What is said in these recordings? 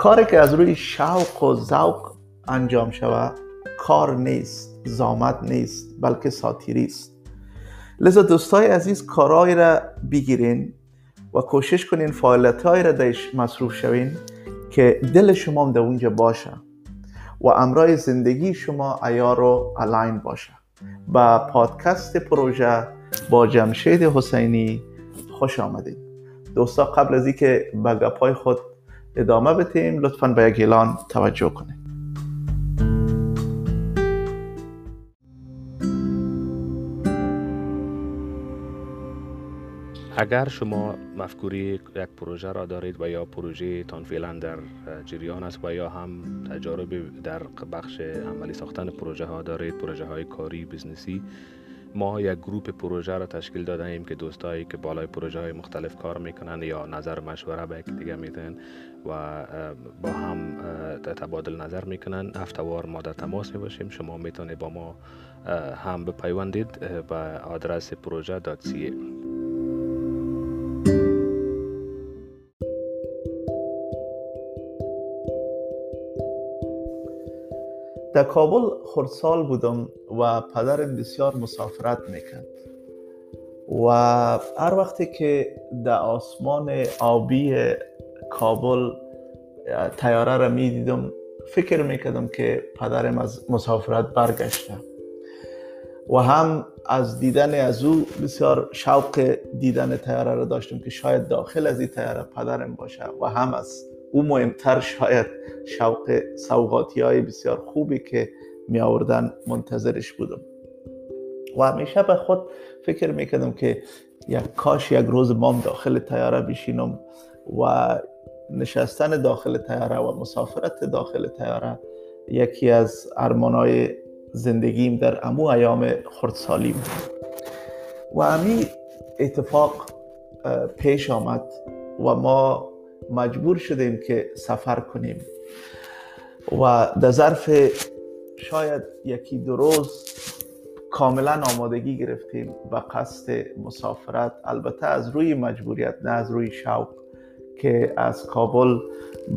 کاری که از روی شوق و ذوق انجام شود کار نیست زامت نیست بلکه ساتیری است. لذا دوستای عزیز کارهایی را بگیرین و کوشش کنین فعالیت را درش مصروف شوین که دل شما در اونجا باشه و امرای زندگی شما ایار و الاین باشه. با پادکست پروژه با جمشید حسینی خوش آمدید دوستا قبل از اینکه به گپای خود ادامه بتیم لطفا به یک اعلان توجه کنید. اگر شما مفکوری یک پروژه را دارید و یا پروژه تان فعلا در جریان است و یا هم تجارب در بخش عملی ساختن پروژه ها دارید پروژه های کاری بزنسی ما یک گروپ پروژه را تشکیل داده ایم که دوستایی که بالای پروژه های مختلف کار می‌کنن یا نظر مشوره به دیگه میتن و با هم تبادل نظر می‌کنن. هفتوار ما در تماس می باشیم شما می‌تونید با ما هم بپیوندید به آدرس پروژه دات در کابل خردسال بودم و پدرم بسیار مسافرت می‌کرد. و هر وقتی که در آسمان آبی کابل تیاره را می‌دیدم فکر می‌کردم که پدرم از مسافرت برگشته. و هم از دیدن از او بسیار شوق دیدن تیاره را داشتم که شاید داخل از این تیاره پدرم باشه و هم از او مهمتر شاید شوق سوقاتی های بسیار خوبی که می آوردن منتظرش بودم. و همیشه به خود فکر می‌کردم که یک کاش یک روز مام داخل تیاره بشینم و نشستن داخل تیاره و مسافرت داخل تیاره یکی از ارمانای زندگیم در امو ایام خردسالیم. و همین اتفاق پیش آمد و ما مجبور شدیم که سفر کنیم. و در ظرف شاید یکی دو روز کاملا آمادگی گرفتیم و قصد مسافرت البته از روی مجبوریت نه از روی شوق که از کابل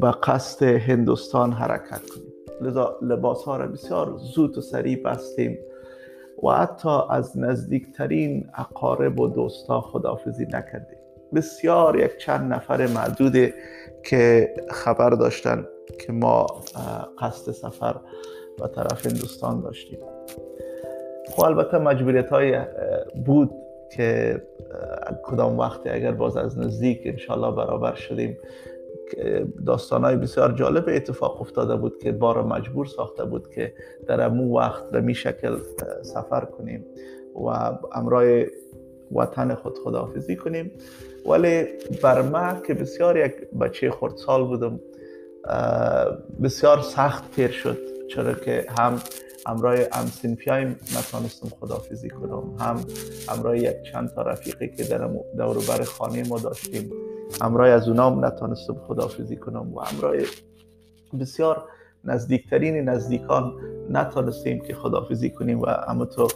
به قصد هندوستان حرکت کنیم. لذا لباس ها را بسیار زود و سریع بستیم و حتی از نزدیکترین اقارب و دوستا خدافزی نکردیم. بسیار یک چند نفر معدوده که خبر داشتن که ما قصد سفر به طرف هندوستان داشتیم. خب البته مجبوریت های بود که کدام وقتی اگر باز از نزدیک انشالله برابر شدیم داستان های بسیار جالب اتفاق افتاده بود که بار مجبور ساخته بود که در امو وقت به می شکل سفر کنیم و امرای وطن خود خداحافظی کنیم. ولی بر من که بسیار یک بچه خردسال بودم بسیار سخت تیر شد چرا که هم امرای های نتانستم خدافزی کنم هم امرای یک چند تا رفیقی که در دور بر خانه ما داشتیم امرای از اونام نتانستم خدافزی کنم و امرای بسیار نزدیکترین نزدیکان نتانستیم که خدافزی کنیم و تو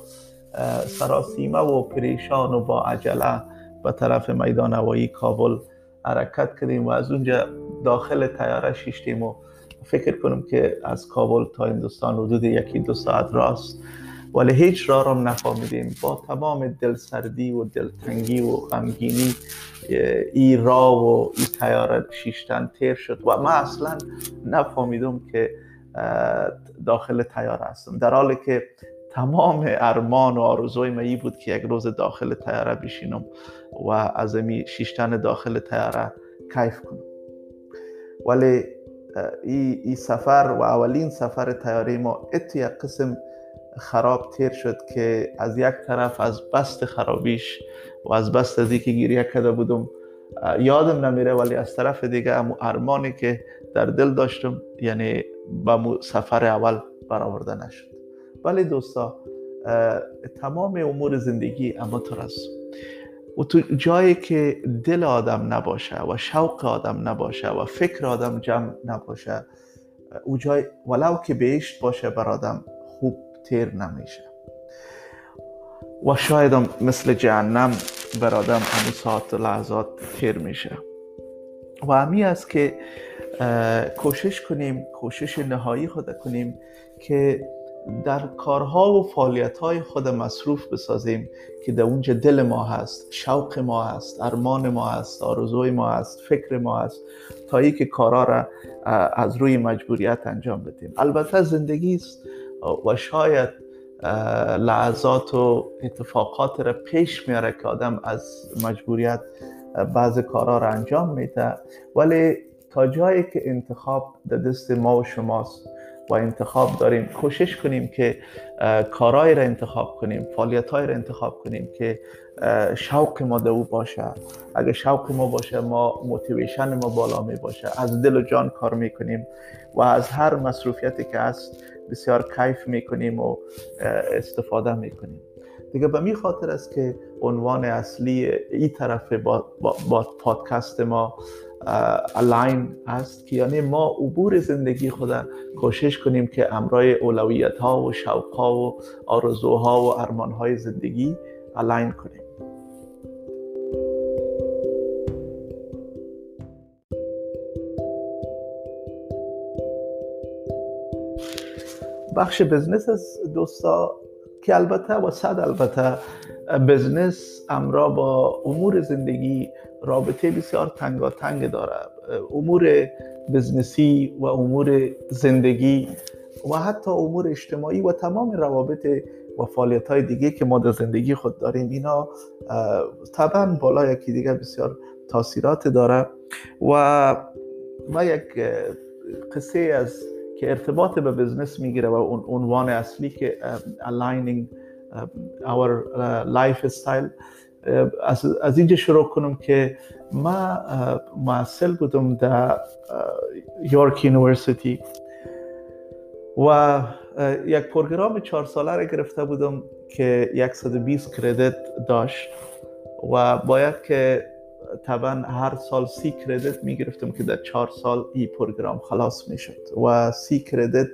سراسیمه و پریشان و با عجله به طرف میدان هوایی کابل حرکت کردیم و از اونجا داخل تیاره شیشتیم و فکر کنم که از کابل تا هندوستان حدود یکی دو ساعت راست. ولی هیچ راه را نفهمیدیم. با تمام دلسردی و دلتنگی و غمگینی ای راه و ای تیاره شیشتن تیر شد و من اصلا نفهمیدم که داخل تیاره هستم. در حالی که تمام ارمان و آرزوی من بود که یک روز داخل تیاره بشینم. و از امی شیشتن داخل تیاره کیف کنم. ولی این ای سفر و اولین سفر تیاره ما ات یک قسم خراب تیر شد که از یک طرف از بست خرابیش و از بست از که گیریه کرده بودم یادم نمیره ولی از طرف دیگه امو ارمانی که در دل داشتم یعنی به سفر اول برآورده نشد. ولی دوستا تمام امور زندگی اما است. و تو جایی که دل آدم نباشه و شوق آدم نباشه و فکر آدم جمع نباشه او جای ولو که بهشت باشه بر آدم خوب تیر نمیشه. و شاید مثل جهنم بر آدم همون ساعت لحظات تیر میشه. و همی است که کوشش کنیم کوشش نهایی خود کنیم که در کارها و فعالیت های خود مصروف بسازیم که در اونجا دل ما هست شوق ما هست ارمان ما هست آرزوی ما هست فکر ما هست تا ای که کارها را از روی مجبوریت انجام بدیم. البته زندگی است و شاید لحظات و اتفاقات را پیش میاره که آدم از مجبوریت بعض کارها را انجام میده. ولی تا جایی که انتخاب در دست ما و شماست و انتخاب داریم. کوشش کنیم که کارهایی را انتخاب کنیم فعالیت را انتخاب کنیم که شوق ما او باشه. اگه شوق ما باشه ما موتیویشن ما بالا می باشه. از دل و جان کار می‌کنیم و از هر مصروفیتی که هست بسیار کیف می‌کنیم و استفاده می‌کنیم دیگه به می خاطر است که عنوان اصلی این طرف با, با, با پادکست ما الاین است که یعنی ما عبور زندگی خود کوشش کنیم که امرای اولویت ها و شوق ها و آرزوها و ارمان های زندگی الاین کنیم. بخش بزنس از دوستا که البته و صد البته بزنس امرا با امور زندگی رابطه بسیار تنگ داره امور بزنسی و امور زندگی و حتی امور اجتماعی و تمام روابط و فعالیت های دیگه که ما در زندگی خود داریم اینا طبعا بالا یکی دیگه بسیار تاثیرات داره و ما یک قصه از که ارتباط به بزنس می‌گیره و اون عنوان اصلی که aligning our lifestyle از, از اینجا شروع کنم که ما معسل بودم در یورک یونیورسیتی و یک program چهار ساله را گرفته بودم که 120 credit داشت و باید که طبعا هر سال سی credit می گرفتم که در چهار سال این program خلاص می شد. و سی credit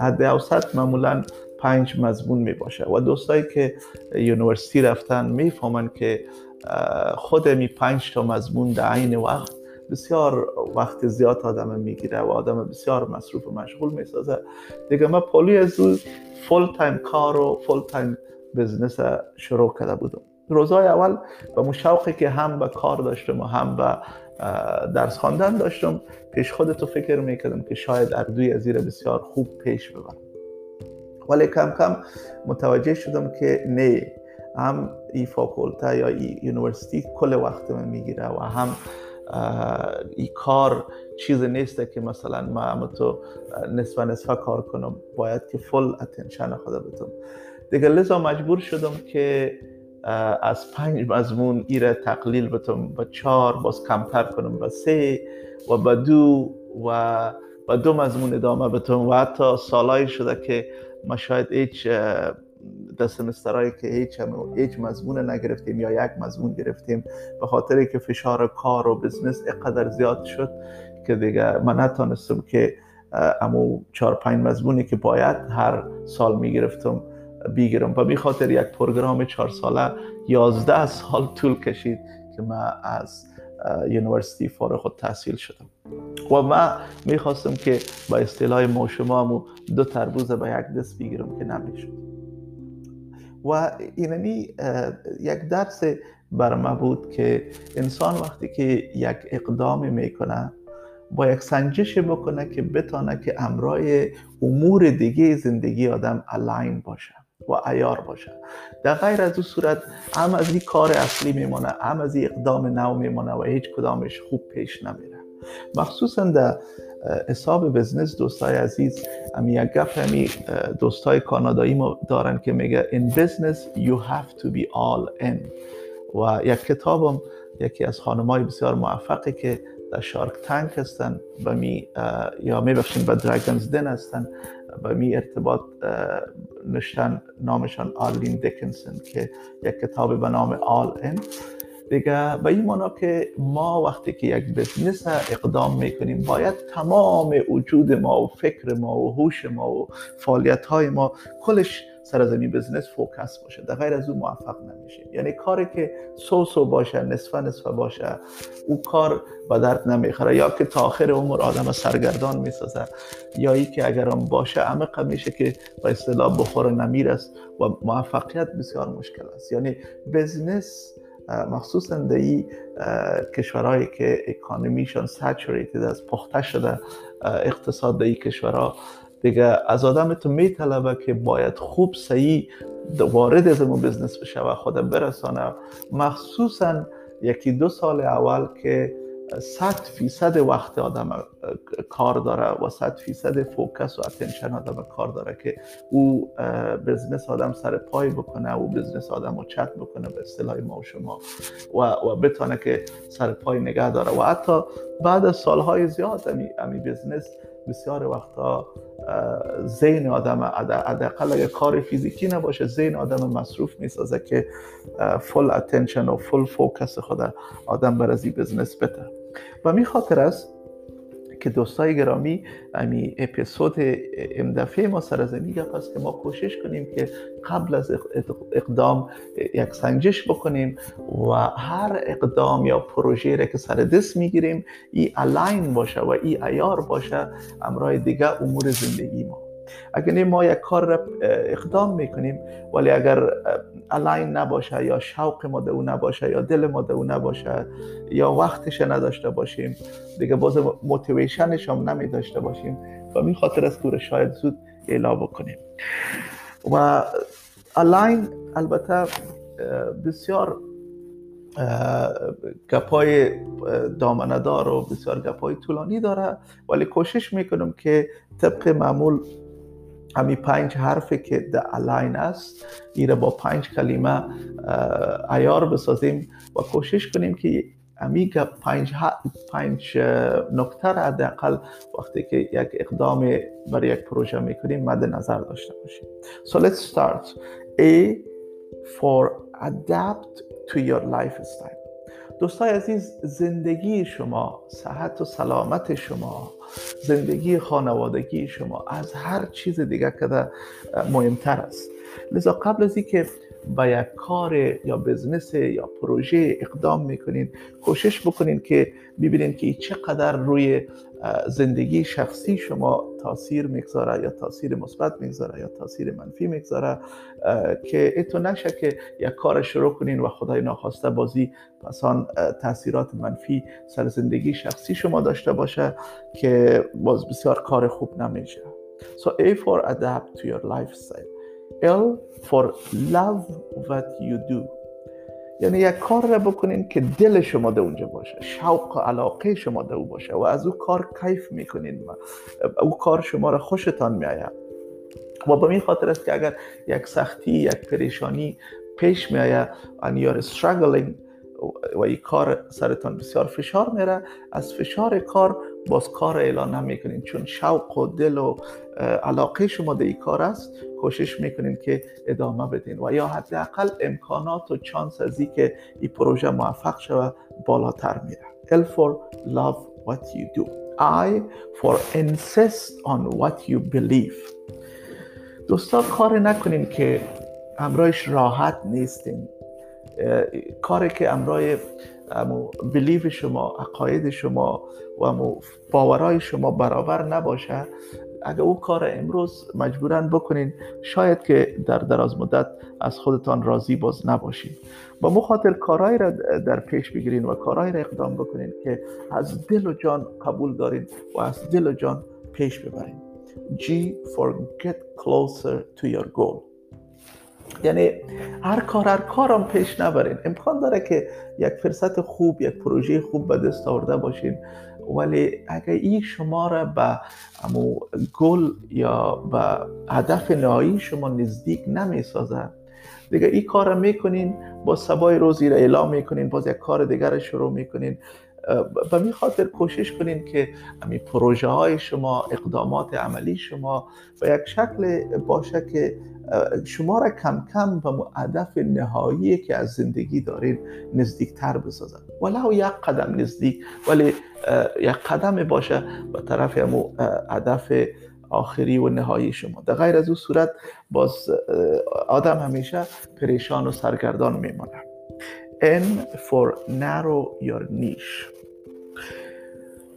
حد اوسط معمولا پنج مضمون می باشه. و دوستایی که university رفتن می‌فهمن که خود امی پنج تا مضمون در عین وقت بسیار وقت زیاد آدم می‌گیره و آدم بسیار مصروف و مشغول می‌سازه. دیگه من پولی از full time کار و full time business شروع کرده بودم. روزهای اول به شوقی که هم به کار داشتم و هم به درس خواندن داشتم پیش خود تو فکر می‌کردم که شاید هردوی از بسیار خوب پیش ببرم. ولی کم کم متوجه شدم که نه هم ای فاکولته یا ای university کل وقت من می‌گیره و هم ای کار چیز نیست که مثلا ما هم تو نصف نصف کار کنم باید که فل اتنشن خدا بتم. دیگه لذا مجبور شدم که از پنج مضمون ایره تقلیل بتم به چهار باز کمتر کنم به سه و به دو و به دو مضمون ادامه بتم و حتی سالایی شده که ما شاید هیچ در که هیچ هیچ مضمون نگرفتیم یا یک مضمون گرفتیم به خاطر که فشار کار و business اقدر زیاد شد که دیگه من نتانستم که امو چهار پنج مضمونی که باید هر سال می‌گرفتم بیگیرم و به خاطر یک program چهار ساله یازده سال طول کشید که من از university فارغ خود تحصیل شدم. و من می‌خواستم که با اصطلاح ما شما دو تربوز به یک دست بگیرم که نمی‌شد و اینمی یک درس بر ما بود که انسان وقتی که یک اقدام می‌کنه با یک سنجش بکنه که بتانه که امرای امور دیگه زندگی آدم الاین باشه. و ایار باشه. در غیر از اون صورت هم از این کار اصلی میمونه هم از این اقدام نو میمونه و هیچ کدامش خوب پیش نمیره. مخصوصا در حساب بزنس دوستای عزیز امی یک گپ همی دوستای کانادایی ما دارن که میگه in business you have to be all in. و یک کتابم یکی از خانمای بسیار موفقی که در Shark Tank هستن. و می یا میبخشین به Dragons' Den هستن. و می ارتباط نشتن نامشان Arlene Dickinson که یک کتاب به نام All In دیگه به این مانا که ما وقتی که یک business اقدام می‌کنیم باید تمام وجود ما و فکر ما و هوش ما و فعالیت های ما کلش سرزمین بزنس فوکس باشه در غیر از اون موفق نمیشه یعنی کاری که سو سو باشه نصفه نصفه باشه او کار به درد نمی‌خوره. یا که تا آخر عمر آدم سرگردان می‌سازه یا ای که اگر هم باشه عمق میشه که به اصطلاح بخور نمیر است و موفقیت بسیار مشکل است. یعنی بزنس مخصوصا در این کشورهایی که اکانومیشان سچوریتد از پخته شده اقتصاد در این کشورها دیگه از آدم تو میطلبه که باید خوب صحیح وارد از business بشه و خود برسانه. مخصوصا یکی دو سال اول که صد فیصد وقت آدم کار داره و صد فیصد focus و attention آدم کار داره که او business آدم سر پای بکنه او business آدم رو چت بکنه به اصطلاح ما و شما و, و بتانه که سر پای نگه داره. و حتی بعد از سالهای زیاد امی, امی business بسیار وقتا ذهن آدم حداقل اگر کار فیزیکی نباشه ذهن آدم مصروف می‌سازه که full attention و full focus خود آدم بر از business بده و می خاطر است که دوستای گرامی امی اپیزود امدفعه ما سر از است که ما کوشش کنیم که قبل از اقدام یک سنجش بکنیم و هر اقدام یا پروژه را که سر دست می‌گیریم ای align باشه و ای عیار باشه امرای دیگه امور زندگی ما. اگر ما یک کار اقدام می‌کنیم ولی اگر align نباشه یا شوق ما او نباشه یا دل ما او نباشه یا وقتش نداشته باشیم دیگه باز motivation ش هم نمی داشته باشیم. و می خاطر از که شاید زود ایلا بکنیم. و الاین البته بسیار گپای دامندار و بسیار گپای طولانی داره ولی کوشش می‌کنم که طبق معمول همین پنج حرفی که د الاین است این با پنج کلمه ایار بسازیم و کوشش کنیم که امیگا پنج, پنج نکته را حداقل وقتی که یک اقدام برای یک پروژه می‌کنیم مد نظر داشته باشیم. So let's start. A for adapt to your lifestyle دوستای عزیز زندگی شما صحت و سلامت شما زندگی خانوادگی شما از هر چیز دیگه که مهمتر است. لذا قبل از اینکه به یک کار یا بزنس یا پروژه اقدام می‌کنین کوشش بکنین که ببینین که چقدر روی زندگی شخصی شما تاثیر می‌گذاره یا تاثیر مثبت می‌گذاره یا تاثیر منفی می‌گذاره که ایتو نشه که یک کار شروع کنین و خدای ناخواسته بازی پسان تاثیرات منفی سر زندگی شخصی شما داشته باشه که باز بسیار کار خوب نمیشه. So A for adapt to your lifestyle. L for love what you do. یعنی یک کار را بکنین که دل شما در اونجا باشه شوق و علاقه شما در او باشه و از او کار کیف می‌کنین و او کار شما را خوشتان میآید. و به این خاطر است که اگر یک سختی یک پریشانی پیش میآید and you are struggling و این کار سرتان بسیار فشار میره از فشار کار باز کار اعلان نمی‌کنین چون شوق و دل و علاقه شما به این کار است. کوشش می‌کنین که ادامه بدین و یا حداقل امکانات و چانس از که این پروژه موفق شود بالاتر میره. L for love what you do. I for insist on what you believe. دوستا کار نکنین که امرایش راحت نیستین. کاری که امرای بلیف شما عقاید شما و باورهای شما برابر نباشه. اگر او کار امروز مجبورن بکنین شاید که در دراز مدت از خودتان راضی باز نباشین. با مخاطر کارهایی را در پیش بگیرین و کارهایی را اقدام بکنین که از دل و جان قبول دارین و از دل و جان پیش ببرین. G for get closer to your goal. یعنی هر کار هر کارم پیش نبرین. امکان داره که یک فرصت خوب یک پروژه خوب به دست آورده باشین. ولی اگر این شما را به امو گل یا به هدف نهایی شما نزدیک نمی سازد دیگه این کار را می‌کنین با سبای روزی را اعلام می‌کنین باز یک کار دیگر را شروع می‌کنین. به می خاطر کوشش کنین که امی پروژه های شما اقدامات عملی شما به یک شکل باشه که شما را کم کم به هدف نهایی که از زندگی دارین نزدیکتر بسازن ولو یک قدم نزدیک ولی یک قدم باشه به طرف همو هدف آخری و نهایی شما. در غیر از او صورت باز آدم همیشه پریشان و سرگردان میمانه N for narrow your niche.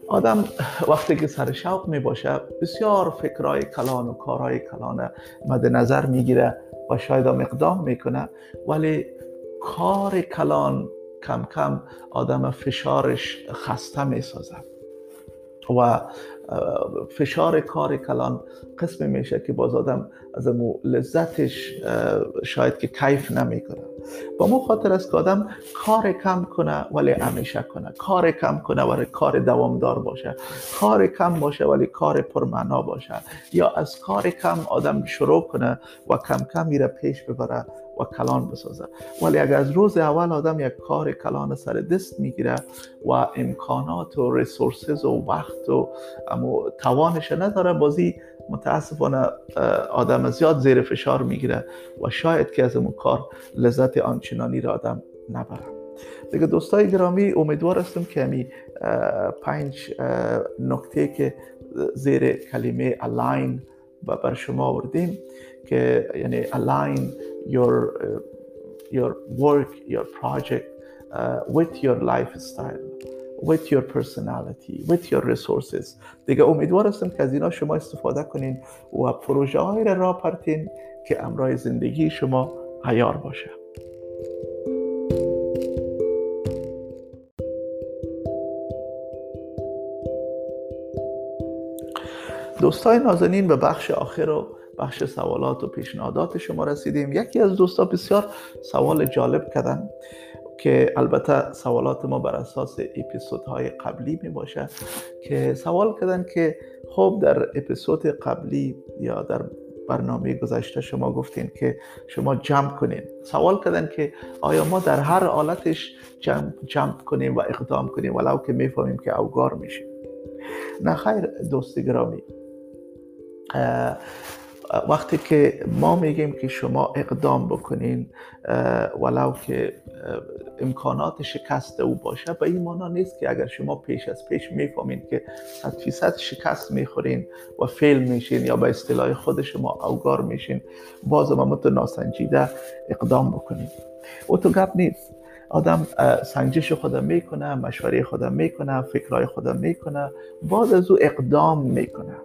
آدم وقتی که سر شوق می باشه بسیار فکرهای کلان و کارهای کلان مد نظر می‌گیره و شاید هم اقدام می‌کنه ولی کار کلان کم کم آدم فشارش خسته می‌سازه. و فشار کار کلان قسم میشه که باز آدم از امو لذتش شاید که کیف نمی‌کنه. با مو خاطر است که آدم کار کم کنه ولی همیشه کنه. کار کم کنه ولی کار دوامدار باشه. کار کم باشه ولی کار پرمعنا باشه. یا از کار کم آدم شروع کنه و کم کم میره پیش ببره. و کلان بسازه. ولی اگر از روز اول آدم یک کار کلان سر دست می‌گیره و امکانات و ریسورسز و وقت و توانش نداره بازی متاسفانه آدم زیاد زیر فشار می‌گیره و شاید که از اون کار لذت آنچنانی را آدم نبره. دیگه دوستای گرامی امیدوار هستم که همی پنج نکته که زیر کلمه الاین بر شما آوردیم که یعنی align your uh, your work your project uh, with your lifestyle with your personality with your resources. دیگه امیدوار هستم که از اینا شما استفاده کنین و پروژه های را پرتین که امرای زندگی شما عیار باشه. دوستای نازنین به بخش آخر و بخش سوالات و پیشنهادات شما رسیدیم. یکی از دوستا بسیار سوال جالب کردن که البته سوالات ما بر اساس اپیزودهای قبلی می باشه که سوال کردن که خب در اپیزود قبلی یا در برنامه گذشته شما گفتین که شما جمع کنین. سوال کردن که آیا ما در هر حالتش جمع, جمع کنیم و اقدام کنیم ولو که می‌فهمیم که اوگار میشیم. نه خیر دوست گرامی. وقتی که ما میگیم که شما اقدام بکنین ولو که امکانات شکست او باشه به این مانا نیست که اگر شما پیش از پیش می‌فهمین که صد فیصد شکست می‌خورین و فیل میشین یا به اصطلاح خود شما اوگار میشین باز هم تو ناسنجیده اقدام بکنین. او تو گپ نیست. آدم سنجش خودم می‌کنه مشوره خودم می‌کنه فکرهای خودم می‌کنه باز از او اقدام می‌کنه.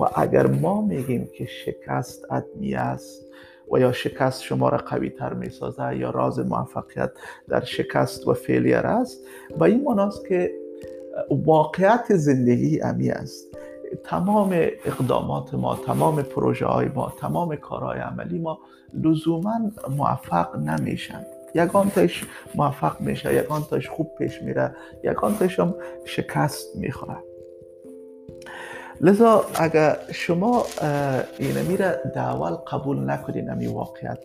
و اگر ما میگیم که شکست ادمی است و یا شکست شما را قوی تر می سازه یا راز موفقیت در شکست و فیلیر است و این مناست که واقعیت زندگی امی است. تمام اقدامات ما تمام پروژه های ما تمام کارهای عملی ما لزوما موفق نمیشن. یکان تاش موفق میشه یکان تاش خوب پیش میره یکان تاش هم شکست می‌خوره. لذا اگر شما این میره اول قبول نکنین امی واقعیت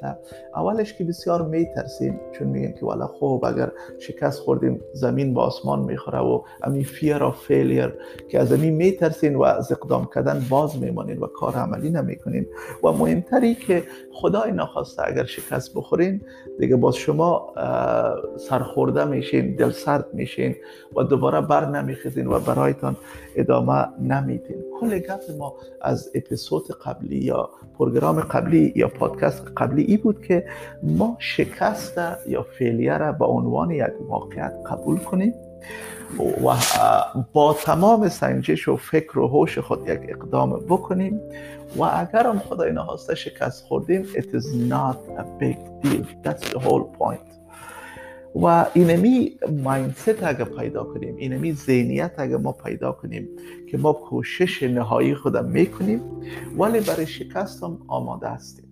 اولش که بسیار میترسیم چون میگن که والا خوب اگر شکست خوردیم زمین با آسمان می‌خوره و امی fear of failure که از امی میترسین و از اقدام کردن باز میمانین و کار عملی نمی‌کنین. و مهمتری که خدای نخواسته اگر شکست بخورین دیگه باز شما سرخورده میشین دل سرد میشین و دوباره بر نمیخیزین و برایتان ادامه نمیتین کل گپ ما از اپیزود قبلی یا پروگرام قبلی یا پادکست قبلی ای بود که ما شکست یا فیلیه را به عنوان یک واقعیت قبول کنیم و با تمام سنجش و فکر و هوش خود یک اقدام بکنیم و اگر هم خدای نخواسته شکست خوردیم it is not a big deal. That's the whole point. و اینمی مایندست اگه پیدا کنیم اینمی ذهنیت اگه ما پیدا کنیم که ما کوشش نهایی خودم می‌کنیم ولی برای شکست هم آماده هستیم.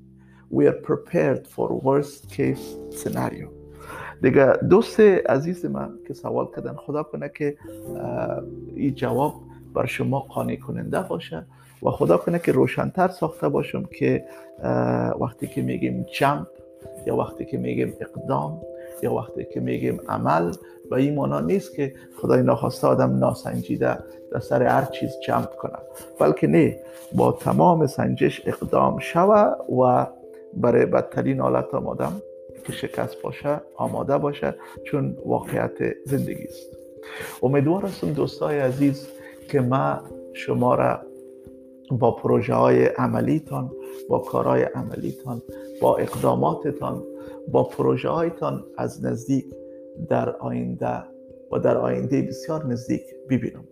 We are prepared for worst case scenario. دیگه دوست عزیز من که سوال کردن خدا کنه که این جواب بر شما قانع کننده باشه و خدا کنه که روشنتر ساخته باشم که وقتی که میگیم جمپ یا وقتی که میگیم اقدام یا وقتی که میگیم عمل و این مانا نیست که خدای ناخواسته آدم ناسنجیده در سر هر چیز جمع کنه بلکه نه با تمام سنجش اقدام شوه و برای بدترین حالت آمادم که شکست باشه آماده باشه چون واقعیت زندگی است. امیدوار هستم دوستای عزیز که ما شما را با پروژه های عملیتان با کارهای عملیتان با اقداماتتان با پروژه هایتان از نزدیک در آینده و در آینده بسیار نزدیک ببینم.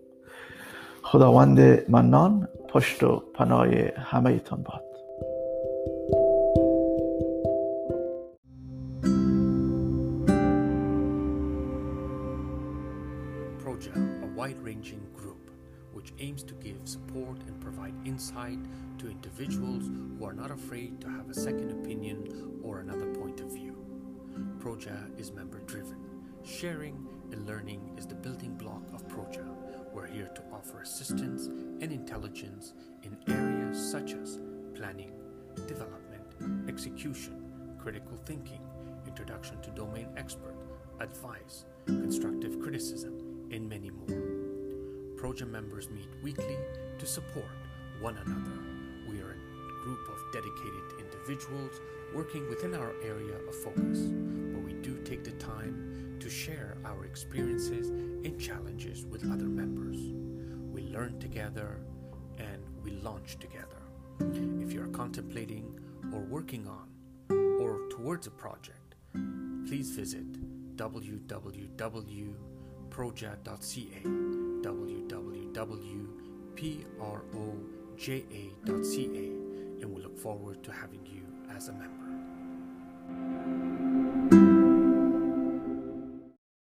خداوند منان پشت و پناه همه تان باد wide-ranging group. Which aims to give support and provide insight to individuals who are not afraid to have a second opinion or another point of view. Proja is member driven. Sharing and learning is the building block of Proja. We're here to offer assistance and intelligence in areas such as planning, development, execution, critical thinking, introduction to domain expert, advice, constructive criticism, and many more. Proja members meet weekly to support one another. We are a group of dedicated individuals working within our area of focus, but we do take the time to share our experiences and challenges with other members. We learn together and we launch together. If you are contemplating or working on or towards a project, please visit www.proja.ca, www.proja.ca, and we look forward to having you as a member.